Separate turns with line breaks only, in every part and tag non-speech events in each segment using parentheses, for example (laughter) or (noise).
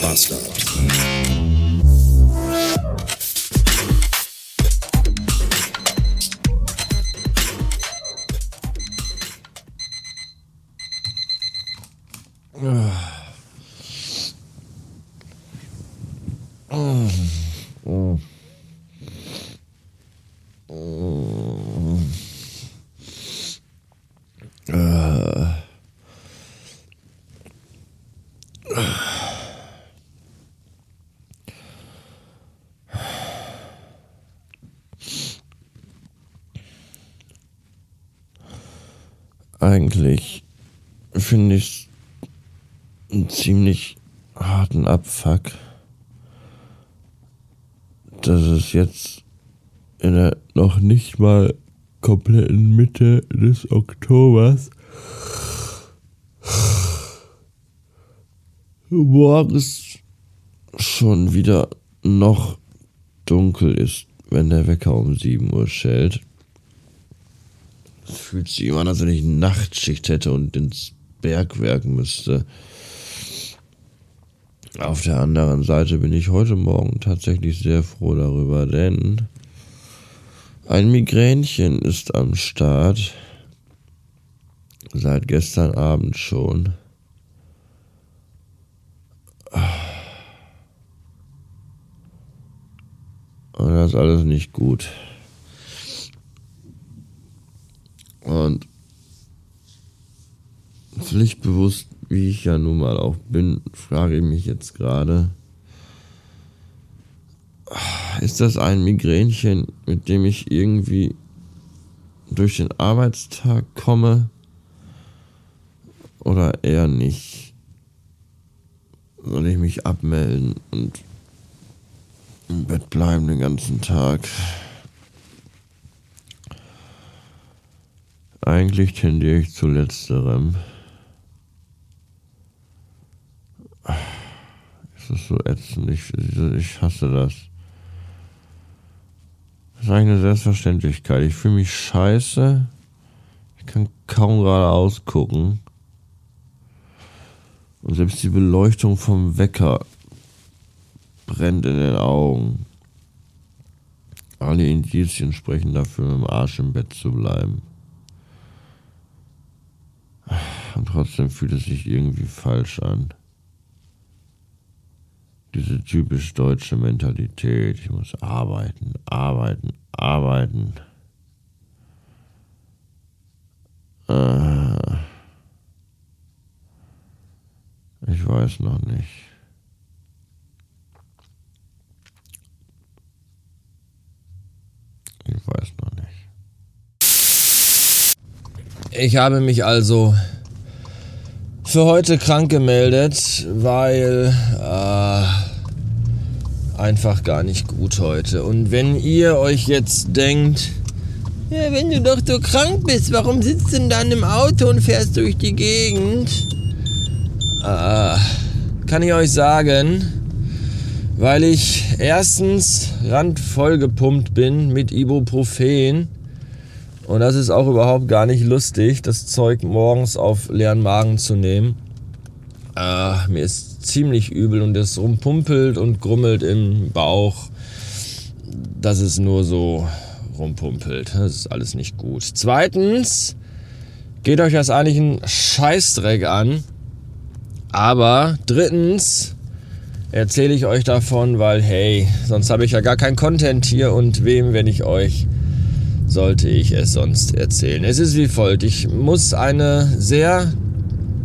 Pasta.
Eigentlich finde ich einen ziemlich harten Abfuck, dass es jetzt in der noch nicht mal kompletten Mitte des Oktobers morgens schon wieder noch dunkel ist, wenn der Wecker um 7 Uhr schellt. Fühlt sich immer an, als wenn ich Nachtschicht hätte und ins Bergwerk müsste. Auf der anderen Seite bin ich heute Morgen tatsächlich sehr froh darüber, denn ein Migränchen ist am Start. Seit gestern Abend schon. Und das ist alles nicht gut. Und pflichtbewusst, wie ich ja nun mal auch bin, frage ich mich jetzt gerade, ist das ein Migränchen, mit dem ich irgendwie durch den Arbeitstag komme oder eher nicht? Soll ich mich abmelden und im Bett bleiben den ganzen Tag? Eigentlich tendiere ich zu letzterem. Es ist so ätzend. Ich, ich hasse das. Das ist eigentlich eine Selbstverständlichkeit. Ich fühle mich scheiße. Ich kann kaum geradeaus gucken. Und selbst die Beleuchtung vom Wecker brennt in den Augen. Alle Indizien sprechen dafür, dem Arsch im Bett zu bleiben. Und trotzdem fühlt es sich irgendwie falsch an. Diese typisch deutsche Mentalität. Ich muss arbeiten, arbeiten, arbeiten. Äh, ich weiß noch nicht. Ich weiß noch nicht. Ich habe mich also für heute krank gemeldet, weil äh, einfach gar nicht gut heute. Und wenn ihr euch jetzt denkt, ja, wenn du doch so krank bist, warum sitzt du denn dann im Auto und fährst durch die Gegend? Äh, kann ich euch sagen, weil ich erstens randvoll gepumpt bin mit Ibuprofen und das ist auch überhaupt gar nicht lustig, das Zeug morgens auf leeren Magen zu nehmen. Äh, mir ist ziemlich übel und es rumpumpelt und grummelt im Bauch. dass es nur so rumpumpelt. Das ist alles nicht gut. Zweitens, geht euch das eigentlich ein Scheißdreck an. Aber drittens erzähle ich euch davon, weil hey, sonst habe ich ja gar kein Content hier und wem, wenn ich euch sollte ich es sonst erzählen? Es ist wie folgt. Ich muss eine sehr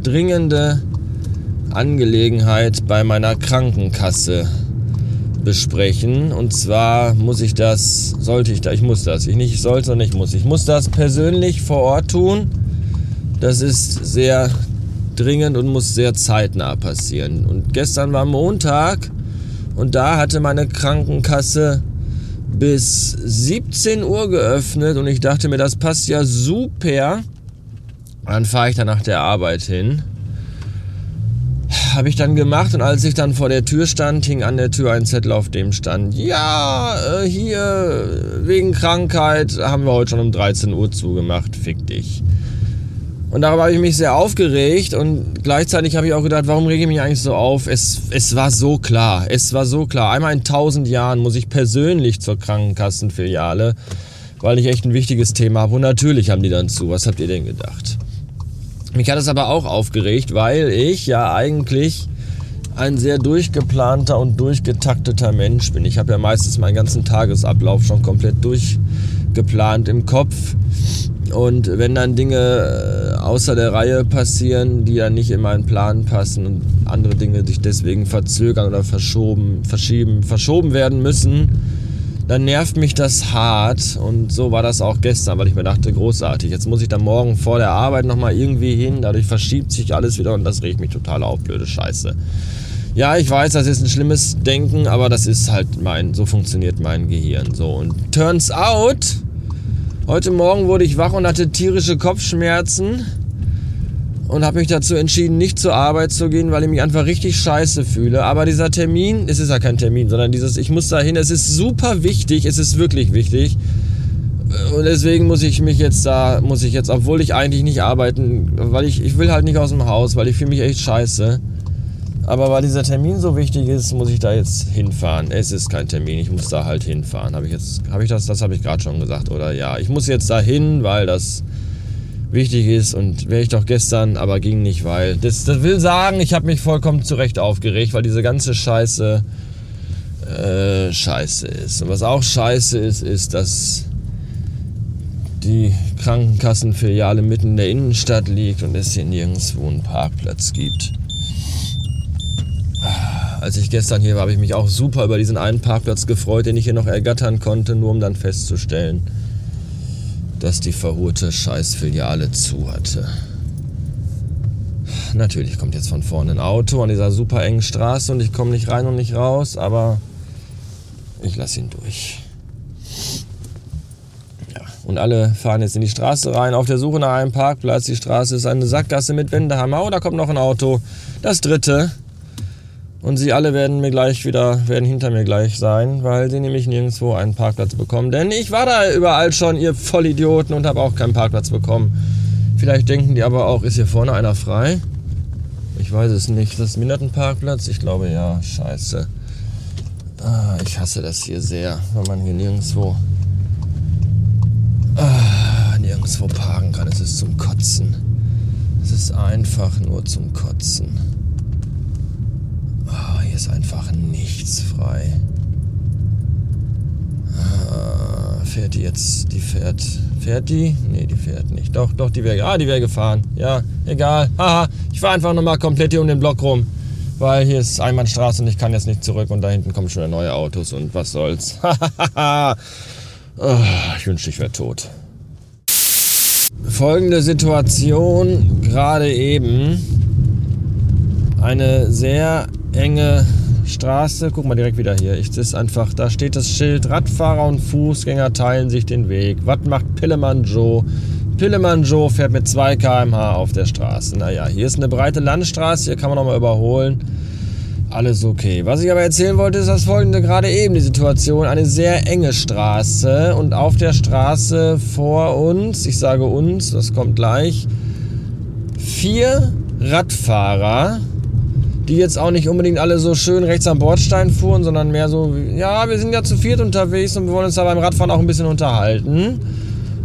dringende Angelegenheit bei meiner Krankenkasse besprechen. Und zwar muss ich das, sollte ich da, ich muss das, ich nicht sollte, sondern ich muss. Ich muss das persönlich vor Ort tun. Das ist sehr dringend und muss sehr zeitnah passieren. Und gestern war Montag und da hatte meine Krankenkasse bis 17 Uhr geöffnet und ich dachte mir, das passt ja super. Dann fahre ich dann nach der Arbeit hin. Habe ich dann gemacht und als ich dann vor der Tür stand, hing an der Tür ein Zettel, auf dem stand, ja, äh, hier wegen Krankheit haben wir heute schon um 13 Uhr zugemacht, fick dich. Und darüber habe ich mich sehr aufgeregt und gleichzeitig habe ich auch gedacht, warum rege ich mich eigentlich so auf? Es, es war so klar, es war so klar. Einmal in tausend Jahren muss ich persönlich zur Krankenkassenfiliale, weil ich echt ein wichtiges Thema habe. Und natürlich haben die dann zu. Was habt ihr denn gedacht? Mich hat es aber auch aufgeregt, weil ich ja eigentlich ein sehr durchgeplanter und durchgetakteter Mensch bin. Ich habe ja meistens meinen ganzen Tagesablauf schon komplett durchgeplant im Kopf. Und wenn dann Dinge äh, außer der Reihe passieren, die dann nicht in meinen Plan passen und andere Dinge sich deswegen verzögern oder verschoben, verschieben, verschoben werden müssen, dann nervt mich das hart. Und so war das auch gestern, weil ich mir dachte, großartig, jetzt muss ich dann morgen vor der Arbeit nochmal irgendwie hin, dadurch verschiebt sich alles wieder und das regt mich total auf, blöde Scheiße. Ja, ich weiß, das ist ein schlimmes Denken, aber das ist halt mein, so funktioniert mein Gehirn. So, und turns out, Heute Morgen wurde ich wach und hatte tierische Kopfschmerzen und habe mich dazu entschieden, nicht zur Arbeit zu gehen, weil ich mich einfach richtig scheiße fühle. Aber dieser Termin, es ist ja kein Termin, sondern dieses, ich muss da hin, es ist super wichtig, es ist wirklich wichtig. Und deswegen muss ich mich jetzt da, muss ich jetzt, obwohl ich eigentlich nicht arbeiten, weil ich, ich will halt nicht aus dem Haus, weil ich fühle mich echt scheiße. Aber weil dieser Termin so wichtig ist, muss ich da jetzt hinfahren. Es ist kein Termin, ich muss da halt hinfahren. Habe ich jetzt, habe ich das, das habe ich gerade schon gesagt, oder? Ja, ich muss jetzt da hin, weil das wichtig ist und wäre ich doch gestern, aber ging nicht, weil das, das will sagen, ich habe mich vollkommen zurecht aufgeregt, weil diese ganze Scheiße äh, Scheiße ist. Und was auch Scheiße ist, ist, dass die Krankenkassenfiliale mitten in der Innenstadt liegt und es hier nirgendwo einen Parkplatz gibt als ich gestern hier war, habe ich mich auch super über diesen einen Parkplatz gefreut, den ich hier noch ergattern konnte, nur um dann festzustellen, dass die verhurte Scheißfiliale zu hatte. Natürlich kommt jetzt von vorne ein Auto an dieser super engen Straße und ich komme nicht rein und nicht raus, aber ich lasse ihn durch. Ja, und alle fahren jetzt in die Straße rein, auf der Suche nach einem Parkplatz. Die Straße ist eine Sackgasse mit Wendehammer. Oh, da kommt noch ein Auto. Das dritte. Und sie alle werden mir gleich wieder, werden hinter mir gleich sein, weil sie nämlich nirgendwo einen Parkplatz bekommen. Denn ich war da überall schon, ihr Vollidioten, und habe auch keinen Parkplatz bekommen. Vielleicht denken die aber auch, ist hier vorne einer frei? Ich weiß es nicht. Das ist Mindertenparkplatz? Ich glaube ja. Scheiße. Ah, ich hasse das hier sehr, wenn man hier nirgendwo, ah, nirgendwo parken kann. Es ist zum Kotzen. Es ist einfach nur zum Kotzen ist einfach nichts frei. Ah, fährt die jetzt? Die fährt. Fährt die? Nee, die fährt nicht. Doch, doch, die wäre. Ah, die wäre gefahren. Ja, egal. Haha, ich fahre einfach nochmal komplett hier um den Block rum. Weil hier ist Einbahnstraße und ich kann jetzt nicht zurück und da hinten kommen schon neue Autos und was soll's. oh, (laughs) ich wünschte, ich wäre tot. Folgende Situation gerade eben. Eine sehr enge Straße. Guck mal direkt wieder hier. Ich, ist einfach, da steht das Schild, Radfahrer und Fußgänger teilen sich den Weg. Was macht Pillemann Joe? Pillemann Joe fährt mit 2 km/h auf der Straße. Naja, hier ist eine breite Landstraße, hier kann man nochmal überholen. Alles okay. Was ich aber erzählen wollte, ist das folgende, gerade eben die Situation. Eine sehr enge Straße und auf der Straße vor uns, ich sage uns, das kommt gleich, vier Radfahrer die jetzt auch nicht unbedingt alle so schön rechts am Bordstein fuhren, sondern mehr so, ja, wir sind ja zu viert unterwegs und wir wollen uns da beim Radfahren auch ein bisschen unterhalten.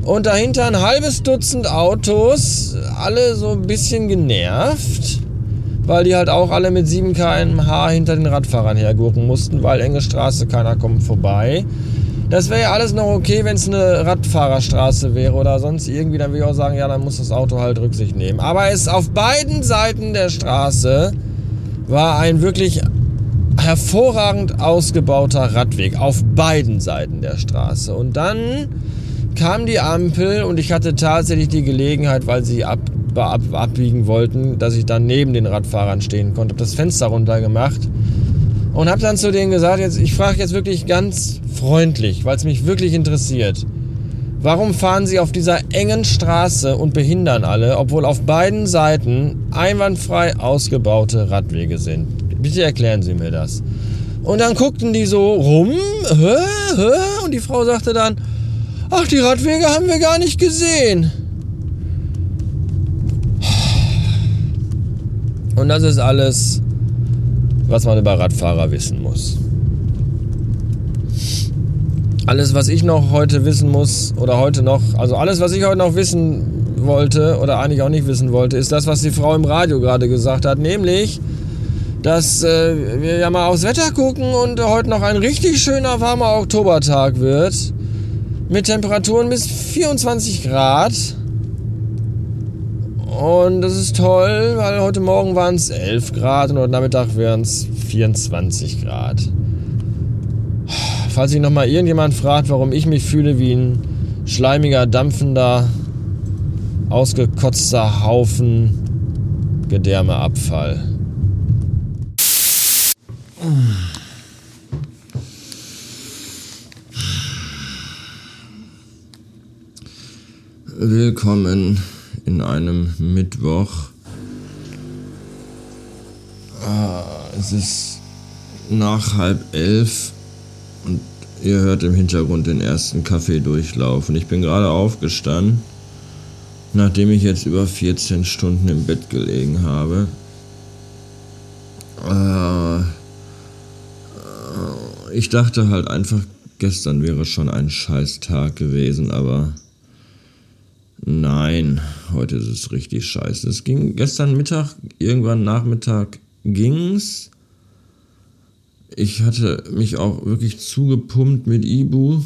Und dahinter ein halbes Dutzend Autos, alle so ein bisschen genervt, weil die halt auch alle mit 7 km/h hinter den Radfahrern hergurken mussten, weil enge Straße, keiner kommt vorbei. Das wäre ja alles noch okay, wenn es eine Radfahrerstraße wäre oder sonst irgendwie, dann würde ich auch sagen, ja, dann muss das Auto halt Rücksicht nehmen. Aber es auf beiden Seiten der Straße war ein wirklich hervorragend ausgebauter Radweg auf beiden Seiten der Straße. Und dann kam die Ampel und ich hatte tatsächlich die Gelegenheit, weil sie ab, ab, abbiegen wollten, dass ich dann neben den Radfahrern stehen konnte. Habe das Fenster runtergemacht und habe dann zu denen gesagt, jetzt, ich frage jetzt wirklich ganz freundlich, weil es mich wirklich interessiert. Warum fahren Sie auf dieser engen Straße und behindern alle, obwohl auf beiden Seiten einwandfrei ausgebaute Radwege sind? Bitte erklären Sie mir das. Und dann guckten die so rum, und die Frau sagte dann, ach, die Radwege haben wir gar nicht gesehen. Und das ist alles, was man über Radfahrer wissen muss. Alles, was ich noch heute wissen muss, oder heute noch, also alles, was ich heute noch wissen wollte, oder eigentlich auch nicht wissen wollte, ist das, was die Frau im Radio gerade gesagt hat, nämlich, dass äh, wir ja mal aufs Wetter gucken und heute noch ein richtig schöner warmer Oktobertag wird. Mit Temperaturen bis 24 Grad. Und das ist toll, weil heute Morgen waren es 11 Grad und heute Nachmittag wären es 24 Grad. Falls sich nochmal irgendjemand fragt, warum ich mich fühle wie ein schleimiger, dampfender, ausgekotzter Haufen Gedärmeabfall. Willkommen in einem Mittwoch. Ah, es ist nach halb elf ihr hört im Hintergrund den ersten Kaffee durchlaufen. Ich bin gerade aufgestanden, nachdem ich jetzt über 14 Stunden im Bett gelegen habe. Äh, ich dachte halt einfach, gestern wäre schon ein scheiß Tag gewesen, aber nein, heute ist es richtig scheiße. Es ging gestern Mittag, irgendwann Nachmittag ging's. Ich hatte mich auch wirklich zugepumpt mit Ibu.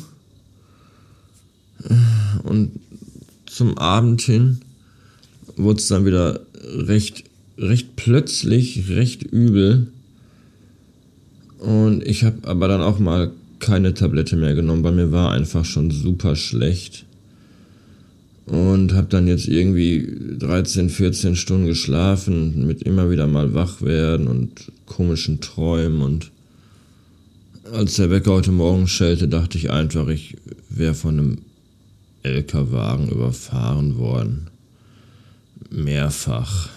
Und zum Abend hin wurde es dann wieder recht, recht plötzlich, recht übel. Und ich habe aber dann auch mal keine Tablette mehr genommen, weil mir war einfach schon super schlecht. Und habe dann jetzt irgendwie 13, 14 Stunden geschlafen, mit immer wieder mal wach werden und komischen Träumen. Und als der Wecker heute Morgen schellte, dachte ich einfach, ich wäre von einem LKW-Wagen überfahren worden. Mehrfach.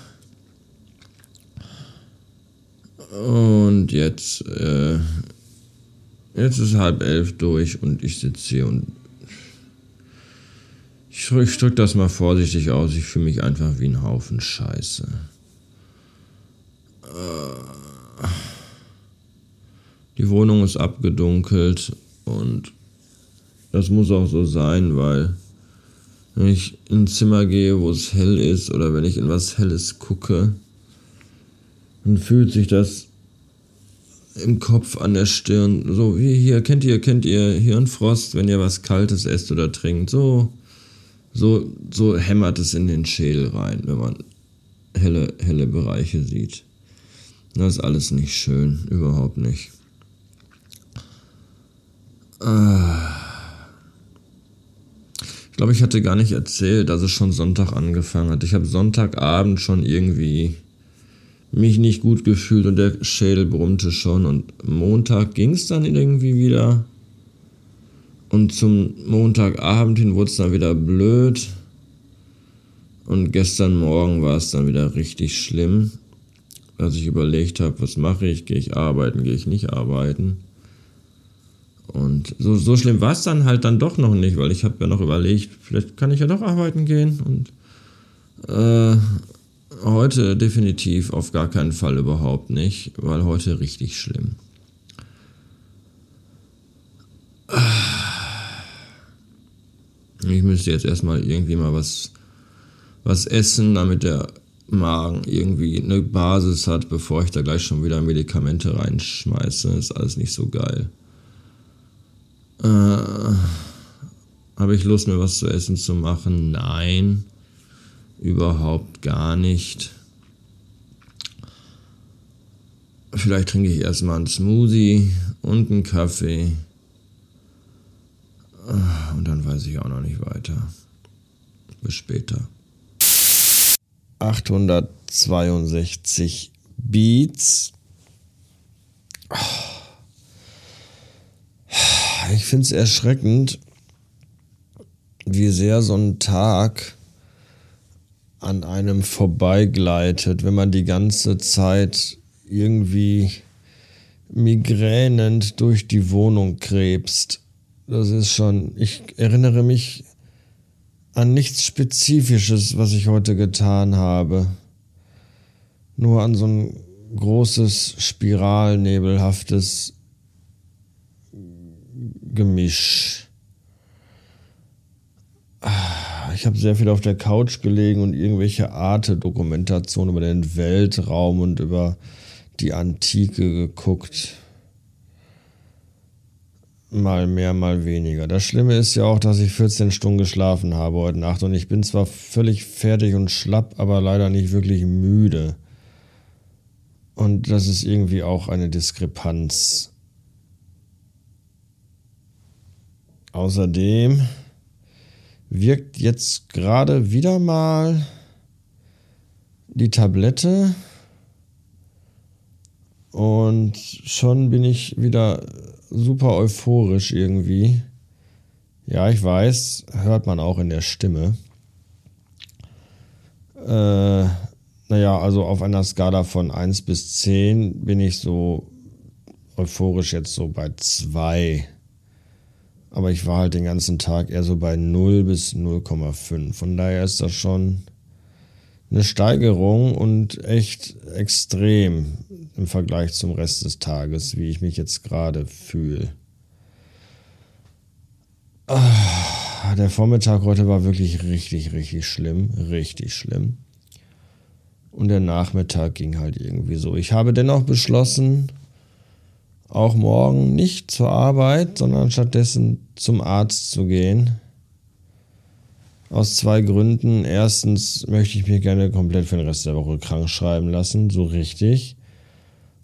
Und jetzt, äh, jetzt ist halb elf durch und ich sitze hier und ich, ich drücke das mal vorsichtig aus. Ich fühle mich einfach wie ein Haufen Scheiße. Äh, die Wohnung ist abgedunkelt und das muss auch so sein, weil wenn ich in ein Zimmer gehe, wo es hell ist oder wenn ich in was Helles gucke, dann fühlt sich das im Kopf an der Stirn, so wie hier, kennt ihr, kennt ihr Hirnfrost, wenn ihr was Kaltes esst oder trinkt, so, so, so hämmert es in den Schädel rein, wenn man helle, helle Bereiche sieht. Das ist alles nicht schön, überhaupt nicht. Ich glaube, ich hatte gar nicht erzählt, dass es schon Sonntag angefangen hat. Ich habe Sonntagabend schon irgendwie mich nicht gut gefühlt und der Schädel brummte schon. Und Montag ging es dann irgendwie wieder. Und zum Montagabend hin wurde es dann wieder blöd. Und gestern Morgen war es dann wieder richtig schlimm, dass ich überlegt habe, was mache ich? Gehe ich arbeiten, gehe ich nicht arbeiten? Und so, so schlimm war es dann halt dann doch noch nicht, weil ich habe ja noch überlegt, vielleicht kann ich ja doch arbeiten gehen. Und äh, Heute definitiv auf gar keinen Fall überhaupt nicht, weil heute richtig schlimm. Ich müsste jetzt erstmal irgendwie mal was, was essen, damit der Magen irgendwie eine Basis hat, bevor ich da gleich schon wieder Medikamente reinschmeiße. Ist alles nicht so geil. Äh, Habe ich Lust, mir was zu essen zu machen? Nein überhaupt gar nicht. Vielleicht trinke ich erstmal einen Smoothie und einen Kaffee. Und dann weiß ich auch noch nicht weiter. Bis später. 862 Beats. Ich finde es erschreckend, wie sehr so ein Tag an einem vorbeigleitet, wenn man die ganze Zeit irgendwie migränend durch die Wohnung krebst. Das ist schon, ich erinnere mich an nichts Spezifisches, was ich heute getan habe. nur an so ein großes, spiralnebelhaftes Gemisch. Ich habe sehr viel auf der Couch gelegen und irgendwelche Arte-Dokumentationen über den Weltraum und über die Antike geguckt. Mal mehr, mal weniger. Das Schlimme ist ja auch, dass ich 14 Stunden geschlafen habe heute Nacht und ich bin zwar völlig fertig und schlapp, aber leider nicht wirklich müde. Und das ist irgendwie auch eine Diskrepanz. Außerdem wirkt jetzt gerade wieder mal die Tablette und schon bin ich wieder super euphorisch irgendwie. Ja, ich weiß, hört man auch in der Stimme. Äh, naja, also auf einer Skala von 1 bis 10 bin ich so euphorisch jetzt so bei 2. Aber ich war halt den ganzen Tag eher so bei 0 bis 0,5. Von daher ist das schon eine Steigerung und echt extrem im Vergleich zum Rest des Tages, wie ich mich jetzt gerade fühle. Ah, der Vormittag heute war wirklich richtig, richtig schlimm, richtig schlimm. Und der Nachmittag ging halt irgendwie so. Ich habe dennoch beschlossen, auch morgen nicht zur Arbeit, sondern stattdessen zum Arzt zu gehen aus zwei Gründen. Erstens möchte ich mich gerne komplett für den Rest der Woche krank schreiben lassen, so richtig.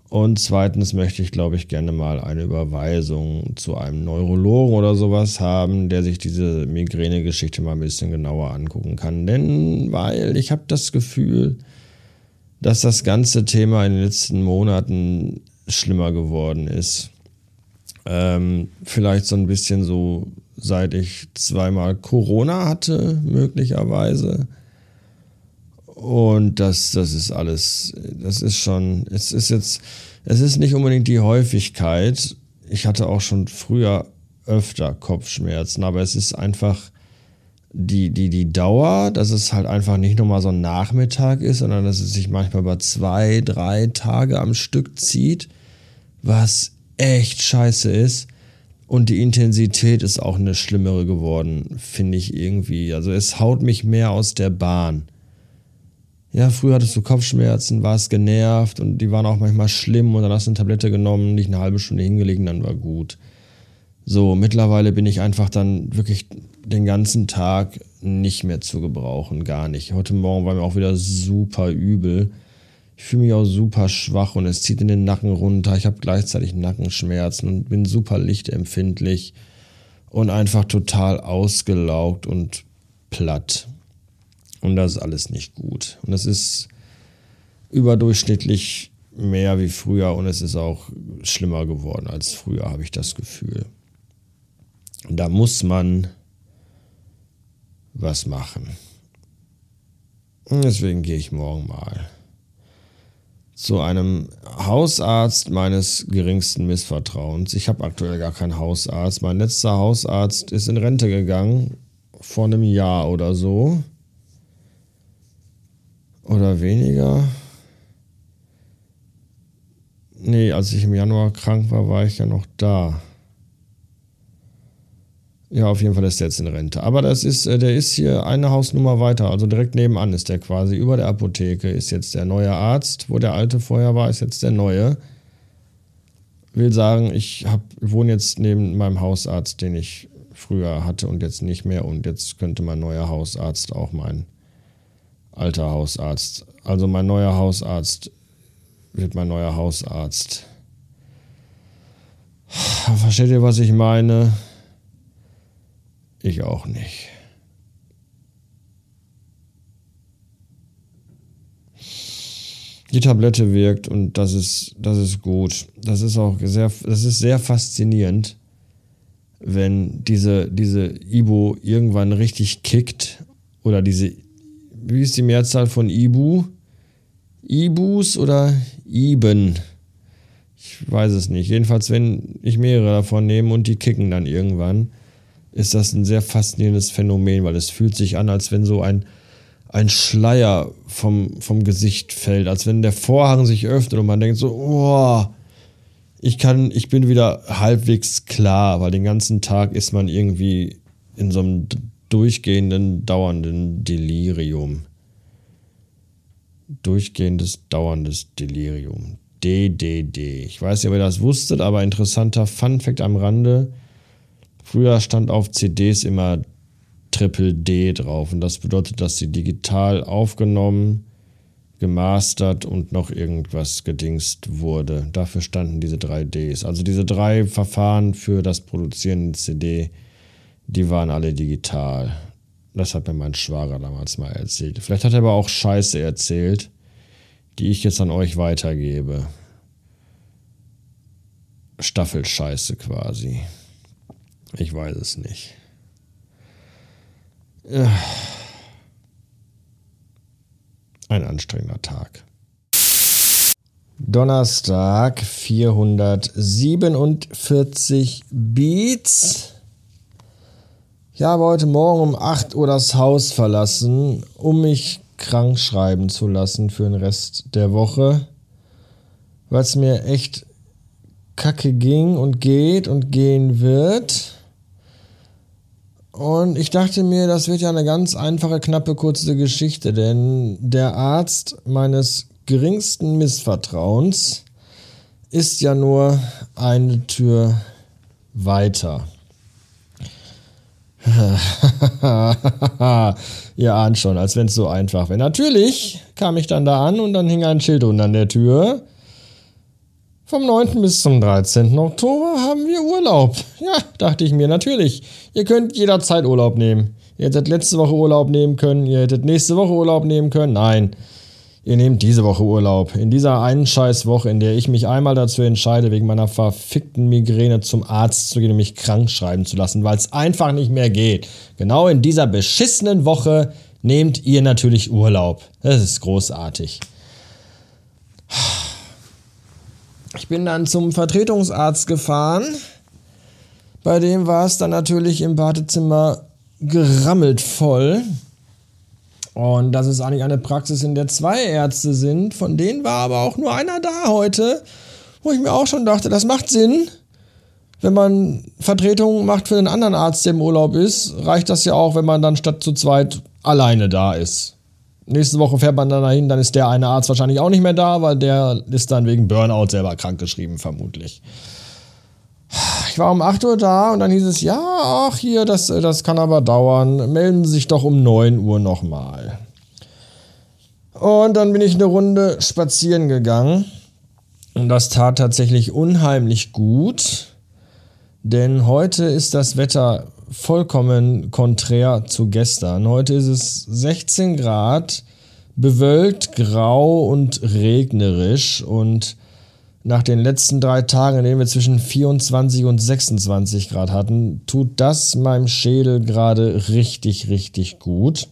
Und zweitens möchte ich, glaube ich, gerne mal eine Überweisung zu einem Neurologen oder sowas haben, der sich diese Migräne-Geschichte mal ein bisschen genauer angucken kann. Denn, weil ich habe das Gefühl, dass das ganze Thema in den letzten Monaten schlimmer geworden ist. Ähm, vielleicht so ein bisschen so seit ich zweimal Corona hatte, möglicherweise. Und das, das ist alles, das ist schon, es ist jetzt, es ist nicht unbedingt die Häufigkeit. Ich hatte auch schon früher öfter Kopfschmerzen, aber es ist einfach die, die, die Dauer, dass es halt einfach nicht nur mal so ein Nachmittag ist, sondern dass es sich manchmal über zwei, drei Tage am Stück zieht, was echt scheiße ist. Und die Intensität ist auch eine schlimmere geworden, finde ich irgendwie. Also es haut mich mehr aus der Bahn. Ja, früher hattest du Kopfschmerzen, warst genervt und die waren auch manchmal schlimm und dann hast du eine Tablette genommen, dich eine halbe Stunde hingelegt dann war gut. So, mittlerweile bin ich einfach dann wirklich den ganzen Tag nicht mehr zu gebrauchen, gar nicht. Heute Morgen war mir auch wieder super übel. Ich fühle mich auch super schwach und es zieht in den Nacken runter. Ich habe gleichzeitig Nackenschmerzen und bin super lichtempfindlich und einfach total ausgelaugt und platt. Und das ist alles nicht gut. Und es ist überdurchschnittlich mehr wie früher und es ist auch schlimmer geworden als früher, habe ich das Gefühl. Und da muss man was machen. Deswegen gehe ich morgen mal zu einem Hausarzt meines geringsten Missvertrauens. Ich habe aktuell gar keinen Hausarzt. Mein letzter Hausarzt ist in Rente gegangen vor einem Jahr oder so. Oder weniger. Nee, als ich im Januar krank war, war ich ja noch da. Ja, auf jeden Fall ist der jetzt in Rente. Aber das ist, äh, der ist hier eine Hausnummer weiter, also direkt nebenan ist der quasi. Über der Apotheke ist jetzt der neue Arzt. Wo der alte vorher war, ist jetzt der neue. Will sagen, ich hab, wohne jetzt neben meinem Hausarzt, den ich früher hatte und jetzt nicht mehr. Und jetzt könnte mein neuer Hausarzt auch mein alter Hausarzt. Also mein neuer Hausarzt wird mein neuer Hausarzt. Versteht ihr, was ich meine? Ich auch nicht. Die Tablette wirkt und das ist, das ist gut. Das ist auch sehr, das ist sehr faszinierend, wenn diese, diese Ibu irgendwann richtig kickt oder diese, wie ist die Mehrzahl von Ibu? Ibus oder Iben? Ich weiß es nicht. Jedenfalls, wenn ich mehrere davon nehme und die kicken dann irgendwann, ist das ein sehr faszinierendes Phänomen, weil es fühlt sich an, als wenn so ein, ein Schleier vom, vom Gesicht fällt, als wenn der Vorhang sich öffnet und man denkt so, oh, ich kann, ich bin wieder halbwegs klar, weil den ganzen Tag ist man irgendwie in so einem durchgehenden, dauernden Delirium. Durchgehendes, dauerndes Delirium. DDD. Ich weiß nicht, ob ihr das wusstet, aber interessanter Fun-Fact am Rande. Früher stand auf CDs immer Triple D drauf und das bedeutet, dass sie digital aufgenommen, gemastert und noch irgendwas gedingst wurde. Dafür standen diese drei Ds. Also diese drei Verfahren für das Produzieren der CD, die waren alle digital. Das hat mir mein Schwager damals mal erzählt. Vielleicht hat er aber auch Scheiße erzählt, die ich jetzt an euch weitergebe. Staffelscheiße quasi. Ich weiß es nicht. Ein anstrengender Tag. Donnerstag 447 Beats. Ich habe heute Morgen um 8 Uhr das Haus verlassen, um mich krank schreiben zu lassen für den Rest der Woche, weil es mir echt kacke ging und geht und gehen wird. Und ich dachte mir, das wird ja eine ganz einfache, knappe, kurze Geschichte, denn der Arzt meines geringsten Missvertrauens ist ja nur eine Tür weiter. (laughs) Ihr ahnt schon, als wenn es so einfach wäre. Natürlich kam ich dann da an und dann hing ein Schild unter der Tür. Vom 9. bis zum 13. Oktober haben wir Urlaub. Ja, dachte ich mir, natürlich. Ihr könnt jederzeit Urlaub nehmen. Ihr hättet letzte Woche Urlaub nehmen können, ihr hättet nächste Woche Urlaub nehmen können. Nein, ihr nehmt diese Woche Urlaub. In dieser einen Scheißwoche, in der ich mich einmal dazu entscheide, wegen meiner verfickten Migräne zum Arzt zu gehen und mich krank schreiben zu lassen, weil es einfach nicht mehr geht. Genau in dieser beschissenen Woche nehmt ihr natürlich Urlaub. Das ist großartig. Ich bin dann zum Vertretungsarzt gefahren. Bei dem war es dann natürlich im Badezimmer gerammelt voll. Und das ist eigentlich eine Praxis, in der zwei Ärzte sind. Von denen war aber auch nur einer da heute, wo ich mir auch schon dachte, das macht Sinn. Wenn man Vertretung macht für einen anderen Arzt, der im Urlaub ist, reicht das ja auch, wenn man dann statt zu zweit alleine da ist. Nächste Woche fährt man dann dahin, dann ist der eine Arzt wahrscheinlich auch nicht mehr da, weil der ist dann wegen Burnout selber krankgeschrieben, vermutlich. Ich war um 8 Uhr da und dann hieß es, ja, ach hier, das, das kann aber dauern. Melden Sie sich doch um 9 Uhr nochmal. Und dann bin ich eine Runde spazieren gegangen. Und das tat tatsächlich unheimlich gut. Denn heute ist das Wetter vollkommen konträr zu gestern. Heute ist es 16 Grad, bewölkt, grau und regnerisch und nach den letzten drei Tagen, in denen wir zwischen 24 und 26 Grad hatten, tut das meinem Schädel gerade richtig, richtig gut.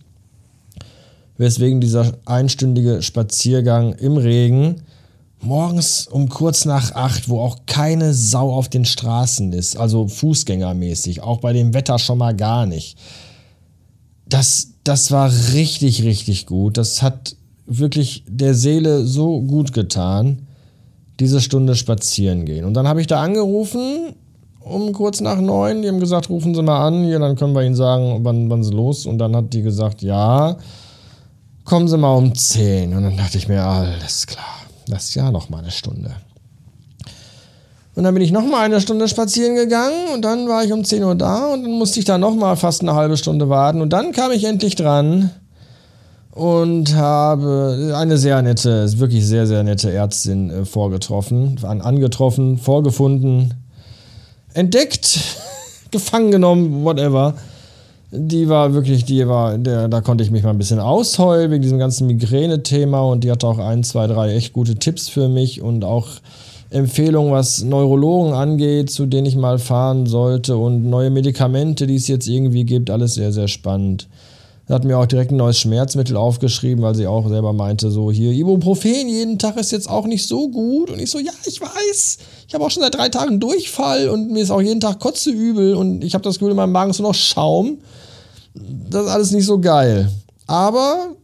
Weswegen dieser einstündige Spaziergang im Regen morgens um kurz nach acht, wo auch keine Sau auf den Straßen ist, also fußgängermäßig, auch bei dem Wetter schon mal gar nicht. Das, das war richtig, richtig gut. Das hat wirklich der Seele so gut getan, diese Stunde spazieren gehen. Und dann habe ich da angerufen um kurz nach neun. Die haben gesagt, rufen Sie mal an, hier, dann können wir Ihnen sagen, wann, wann Sie los. Und dann hat die gesagt, ja, kommen Sie mal um zehn. Und dann dachte ich mir, alles klar das ist ja noch mal eine Stunde. Und dann bin ich noch mal eine Stunde spazieren gegangen und dann war ich um 10 Uhr da und dann musste ich da noch mal fast eine halbe Stunde warten und dann kam ich endlich dran und habe eine sehr nette, wirklich sehr, sehr nette Ärztin äh, vorgetroffen, an, angetroffen, vorgefunden, entdeckt, (laughs) gefangen genommen, whatever die war wirklich, die war, der, da konnte ich mich mal ein bisschen ausheulen wegen diesem ganzen Migräne-Thema und die hatte auch ein, zwei, drei echt gute Tipps für mich und auch Empfehlungen, was Neurologen angeht, zu denen ich mal fahren sollte und neue Medikamente, die es jetzt irgendwie gibt, alles sehr, sehr spannend. Hat mir auch direkt ein neues Schmerzmittel aufgeschrieben, weil sie auch selber meinte, so hier, Ibuprofen jeden Tag ist jetzt auch nicht so gut. Und ich so, ja, ich weiß. Ich habe auch schon seit drei Tagen Durchfall und mir ist auch jeden Tag kotzeübel und ich habe das Gefühl, in meinem Magen ist nur noch Schaum. Das ist alles nicht so geil. Aber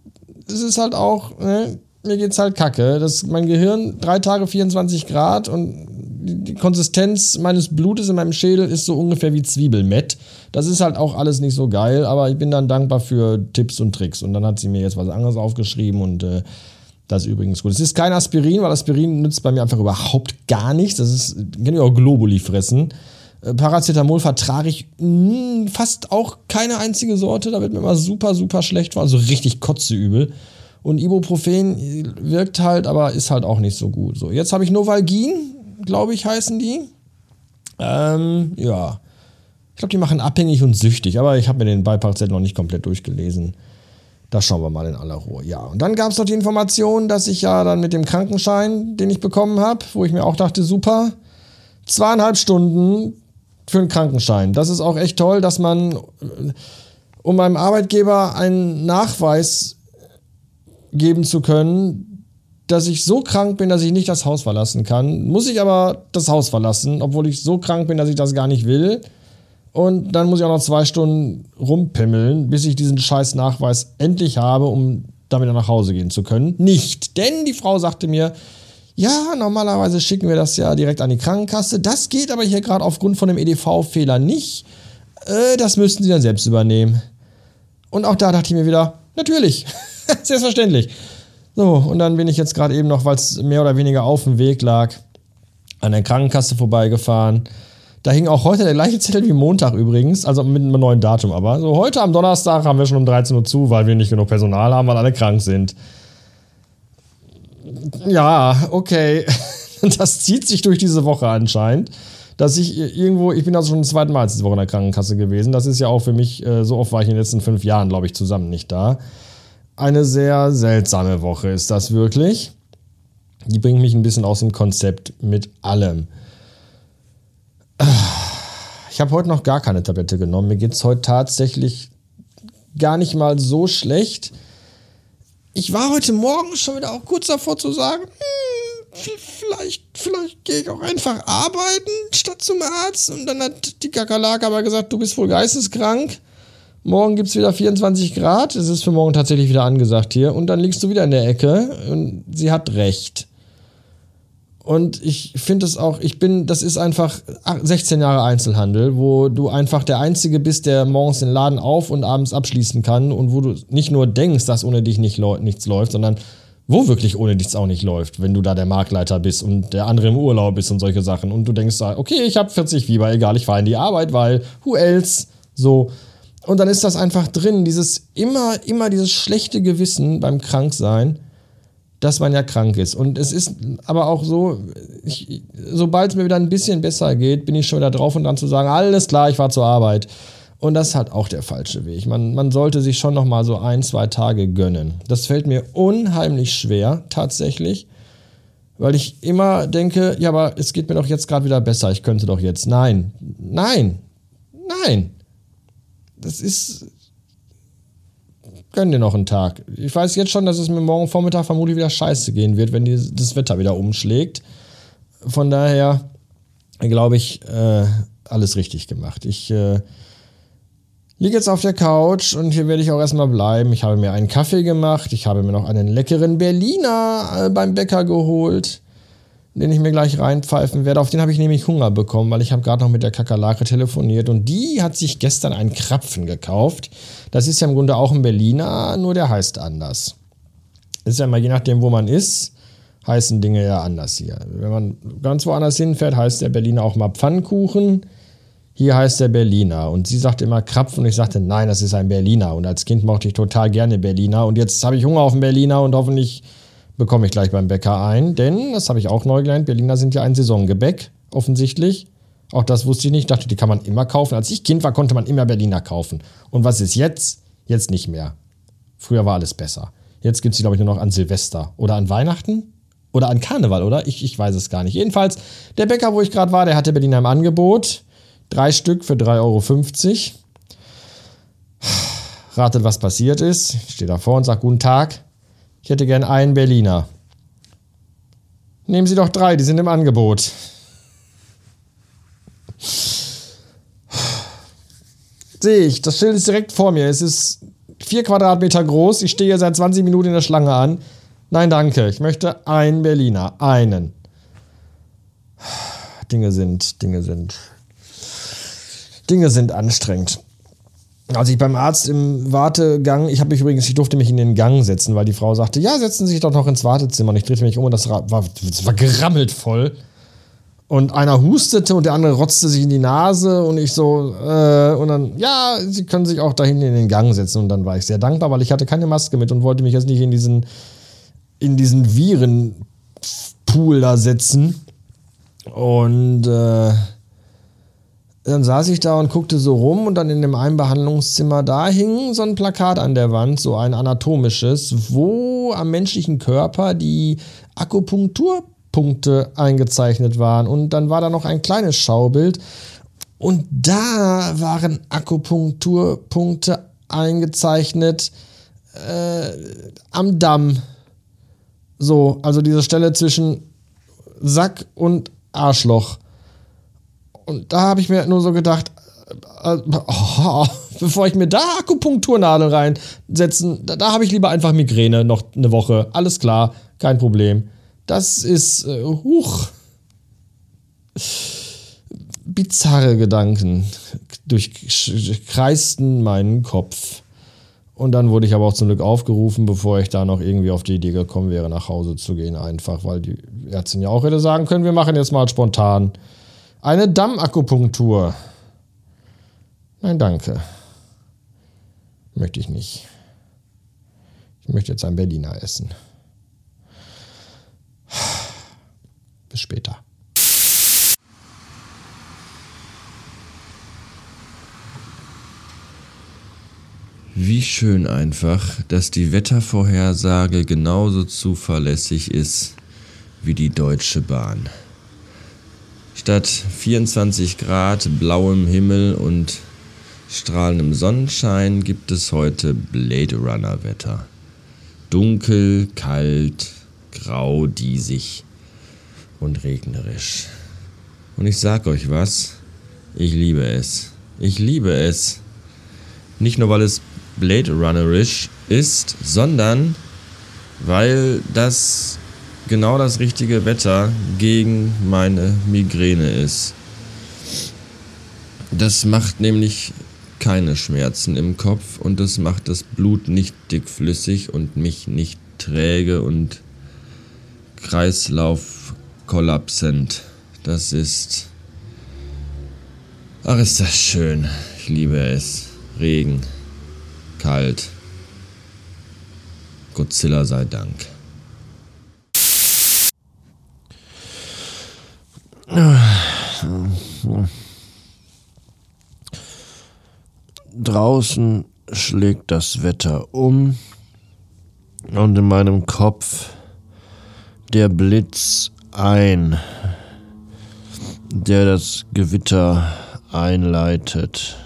es ist halt auch, ne, mir geht's halt kacke. Das, mein Gehirn, drei Tage 24 Grad und die Konsistenz meines Blutes in meinem Schädel ist so ungefähr wie Zwiebelmett. Das ist halt auch alles nicht so geil, aber ich bin dann dankbar für Tipps und Tricks. Und dann hat sie mir jetzt was anderes aufgeschrieben und äh, das ist übrigens gut. Es ist kein Aspirin, weil Aspirin nützt bei mir einfach überhaupt gar nichts. Das ist, kann ich auch Globuli fressen. Äh, Paracetamol vertrage ich mh, hm, fast auch keine einzige Sorte. Da wird mir immer super, super schlecht vor. Also richtig kotzeübel. Und Ibuprofen wirkt halt, aber ist halt auch nicht so gut. So, jetzt habe ich Novalgin, glaube ich, heißen die. Ähm, ja. Ich glaube, die machen abhängig und süchtig, aber ich habe mir den Beipackzettel noch nicht komplett durchgelesen. Da schauen wir mal in aller Ruhe. Ja, und dann gab es noch die Information, dass ich ja dann mit dem Krankenschein, den ich bekommen habe, wo ich mir auch dachte, super, zweieinhalb Stunden für einen Krankenschein. Das ist auch echt toll, dass man, äh, um meinem Arbeitgeber einen Nachweis geben zu können, dass ich so krank bin, dass ich nicht das Haus verlassen kann. Muss ich aber das Haus verlassen, obwohl ich so krank bin, dass ich das gar nicht will. Und dann muss ich auch noch zwei Stunden rumpimmeln, bis ich diesen scheiß Nachweis endlich habe, um damit nach Hause gehen zu können. Nicht, denn die Frau sagte mir, ja, normalerweise schicken wir das ja direkt an die Krankenkasse. Das geht aber hier gerade aufgrund von dem EDV-Fehler nicht. Äh, das müssten Sie dann selbst übernehmen. Und auch da dachte ich mir wieder, natürlich, (laughs) selbstverständlich. So, und dann bin ich jetzt gerade eben noch, weil es mehr oder weniger auf dem Weg lag, an der Krankenkasse vorbeigefahren da hing auch heute der gleiche Zettel wie Montag übrigens, also mit einem neuen Datum aber. So, heute am Donnerstag haben wir schon um 13 Uhr zu, weil wir nicht genug Personal haben, weil alle krank sind. Ja, okay. (laughs) Das zieht sich durch diese Woche anscheinend. Dass ich irgendwo, ich bin also schon zum zweiten Mal diese Woche in der Krankenkasse gewesen. Das ist ja auch für mich, äh, so oft war ich in den letzten fünf Jahren, glaube ich, zusammen nicht da. Eine sehr seltsame Woche ist das wirklich. Die bringt mich ein bisschen aus dem Konzept mit allem. Ich habe heute noch gar keine Tablette genommen. Mir geht es heute tatsächlich gar nicht mal so schlecht. Ich war heute Morgen schon wieder auch kurz davor zu sagen, hm, vielleicht, vielleicht gehe ich auch einfach arbeiten statt zum Arzt. Und dann hat die Kakerlake aber gesagt, du bist wohl geisteskrank. Morgen gibt es wieder 24 Grad. Es ist für morgen tatsächlich wieder angesagt hier. Und dann liegst du wieder in der Ecke. Und sie hat recht. Und ich finde es auch, ich bin, das ist einfach 16 Jahre Einzelhandel, wo du einfach der Einzige bist, der morgens den Laden auf und abends abschließen kann und wo du nicht nur denkst, dass ohne dich nicht, nichts läuft, sondern wo wirklich ohne nichts auch nicht läuft, wenn du da der Marktleiter bist und der andere im Urlaub ist und solche Sachen. Und du denkst, okay, ich habe 40 Fieber, egal, ich fahre in die Arbeit, weil who else? So. Und dann ist das einfach drin, dieses immer, immer dieses schlechte Gewissen beim Kranksein dass man ja krank ist. Und es ist aber auch so, sobald es mir wieder ein bisschen besser geht, bin ich schon wieder drauf und dran zu sagen, alles klar, ich war zur Arbeit. Und das ist halt auch der falsche Weg. Man, man sollte sich schon noch mal so ein, zwei Tage gönnen. Das fällt mir unheimlich schwer, tatsächlich. Weil ich immer denke, ja, aber es geht mir doch jetzt gerade wieder besser, ich könnte doch jetzt. Nein, nein, nein. Das ist, gönn dir noch einen Tag. Ich weiß jetzt schon, dass es mir morgen Vormittag vermutlich wieder scheiße gehen wird, wenn die, das Wetter wieder umschlägt. Von daher glaube ich, äh, alles richtig gemacht. Ich äh, liege jetzt auf der Couch und hier werde ich auch erstmal bleiben. Ich habe mir einen Kaffee gemacht. Ich habe mir noch einen leckeren Berliner äh, beim Bäcker geholt den ich mir gleich reinpfeifen werde. Auf den habe ich nämlich Hunger bekommen, weil ich habe gerade noch mit der Kakerlake telefoniert und die hat sich gestern einen Krapfen gekauft. Das ist ja im Grunde auch ein Berliner, nur der heißt anders. Ist ja mal je nachdem, wo man ist, heißen Dinge ja anders hier. Wenn man ganz woanders hinfährt, heißt der Berliner auch mal Pfannkuchen. Hier heißt der Berliner. Und sie sagte immer Krapfen und ich sagte, nein, das ist ein Berliner. Und als Kind mochte ich total gerne Berliner. Und jetzt habe ich Hunger auf einen Berliner und hoffentlich bekomme ich gleich beim Bäcker ein, denn, das habe ich auch neu gelernt, Berliner sind ja ein Saisongebäck, offensichtlich. Auch das wusste ich nicht. Ich dachte, die kann man immer kaufen. Als ich Kind war, konnte man immer Berliner kaufen. Und was ist jetzt? Jetzt nicht mehr. Früher war alles besser. Jetzt gibt es sie, glaube ich, nur noch an Silvester oder an Weihnachten oder an Karneval, oder? Ich, ich weiß es gar nicht. Jedenfalls, der Bäcker, wo ich gerade war, der hatte Berliner im Angebot. Drei Stück für 3,50 Euro. Ratet, was passiert ist. Ich stehe davor und sage, guten Tag. Ich hätte gern einen Berliner. Nehmen Sie doch drei, die sind im Angebot. Sehe ich, das Schild ist direkt vor mir. Es ist
vier Quadratmeter groß. Ich stehe seit 20 Minuten in der Schlange an. Nein, danke. Ich möchte einen Berliner. Einen. Dinge sind, Dinge sind. Dinge sind anstrengend. Als ich beim Arzt im Wartegang, ich habe mich übrigens, ich durfte mich in den Gang setzen, weil die Frau sagte, ja, setzen Sie sich doch noch ins Wartezimmer. Und ich drehte mich um und das war, das war gerammelt voll. Und einer hustete und der andere rotzte sich in die Nase und ich so, äh, und dann, ja, Sie können sich auch dahin in den Gang setzen. Und dann war ich sehr dankbar, weil ich hatte keine Maske mit und wollte mich jetzt nicht in diesen, in diesen Virenpool da setzen. Und äh, dann saß ich da und guckte so rum und dann in dem einen Behandlungszimmer, da hing so ein Plakat an der Wand, so ein anatomisches, wo am menschlichen Körper die Akupunkturpunkte eingezeichnet waren. Und dann war da noch ein kleines Schaubild und da waren Akupunkturpunkte eingezeichnet äh, am Damm. So, also diese Stelle zwischen Sack und Arschloch. Und da habe ich mir nur so gedacht, oh, (laughs) bevor ich mir da Akupunkturnadel reinsetzen, da, da habe ich lieber einfach Migräne noch eine Woche. Alles klar, kein Problem. Das ist, äh, huch. Bizarre Gedanken durchkreisten meinen Kopf. Und dann wurde ich aber auch zum Glück aufgerufen, bevor ich da noch irgendwie auf die Idee gekommen wäre, nach Hause zu gehen, einfach, weil die Ärztin ja auch hätte sagen können, wir machen jetzt mal spontan eine Dammakupunktur. Nein, danke. Möchte ich nicht. Ich möchte jetzt ein Berliner essen. Bis später.
Wie schön einfach, dass die Wettervorhersage genauso zuverlässig ist wie die Deutsche Bahn. Statt 24 Grad blauem Himmel und strahlendem Sonnenschein gibt es heute Blade Runner Wetter. Dunkel, kalt, grau, diesig und regnerisch. Und ich sag euch was, ich liebe es. Ich liebe es. Nicht nur weil es Blade Runnerisch ist, sondern weil das genau das richtige Wetter gegen meine Migräne ist. Das macht nämlich keine Schmerzen im Kopf und das macht das Blut nicht dickflüssig und mich nicht träge und Kreislauf-kollapsend. Das ist. Ach, ist das schön. Ich liebe es. Regen. Kalt. Godzilla sei Dank.
Draußen schlägt das Wetter um und in meinem Kopf der Blitz ein, der das Gewitter einleitet.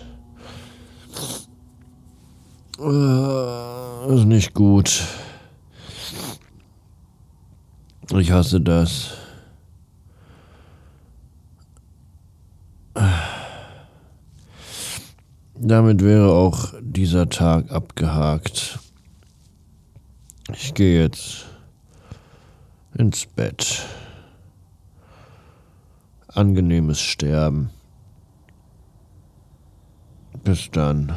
Äh, ist nicht gut. Ich hasse das. Damit wäre auch dieser Tag abgehakt. Ich gehe jetzt ins Bett. Angenehmes Sterben. Bis dann.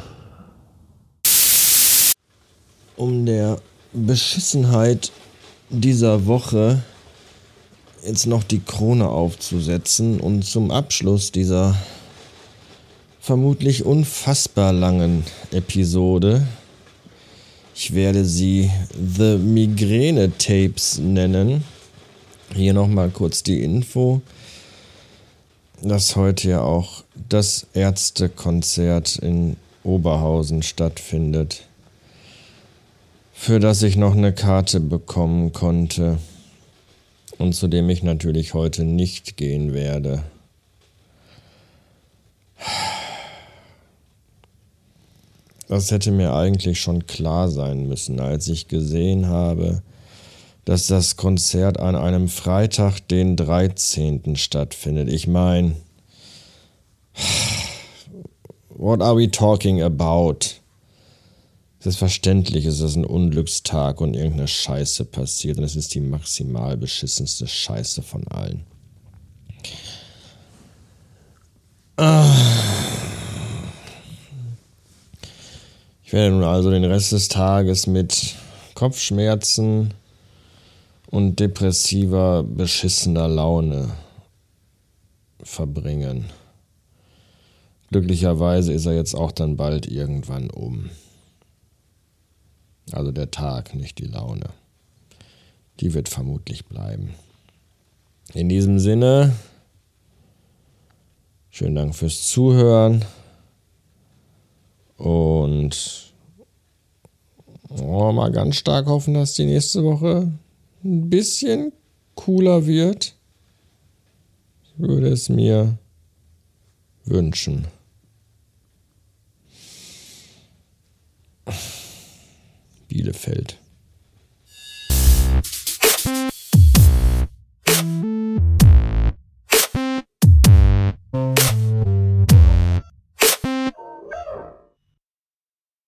Um der Beschissenheit dieser Woche jetzt noch die Krone aufzusetzen und zum Abschluss dieser vermutlich unfassbar langen Episode, ich werde sie The Migräne Tapes nennen. Hier nochmal kurz die Info, dass heute ja auch das Ärztekonzert in Oberhausen stattfindet, für das ich noch eine Karte bekommen konnte und zu dem ich natürlich heute nicht gehen werde. Das hätte mir eigentlich schon klar sein müssen, als ich gesehen habe, dass das Konzert an einem Freitag, den 13. stattfindet. Ich meine, what are we talking about? Selbstverständlich ist das ein Unglückstag und irgendeine Scheiße passiert und es ist die maximal beschissenste Scheiße von allen. Ich werde nun also den Rest des Tages mit Kopfschmerzen und depressiver, beschissener Laune verbringen. Glücklicherweise ist er jetzt auch dann bald irgendwann um. Also der Tag, nicht die Laune. Die wird vermutlich bleiben. In diesem Sinne, schönen Dank fürs Zuhören und oh, mal ganz stark hoffen, dass die nächste Woche ein bisschen cooler wird. Ich würde es mir wünschen. Bielefeld.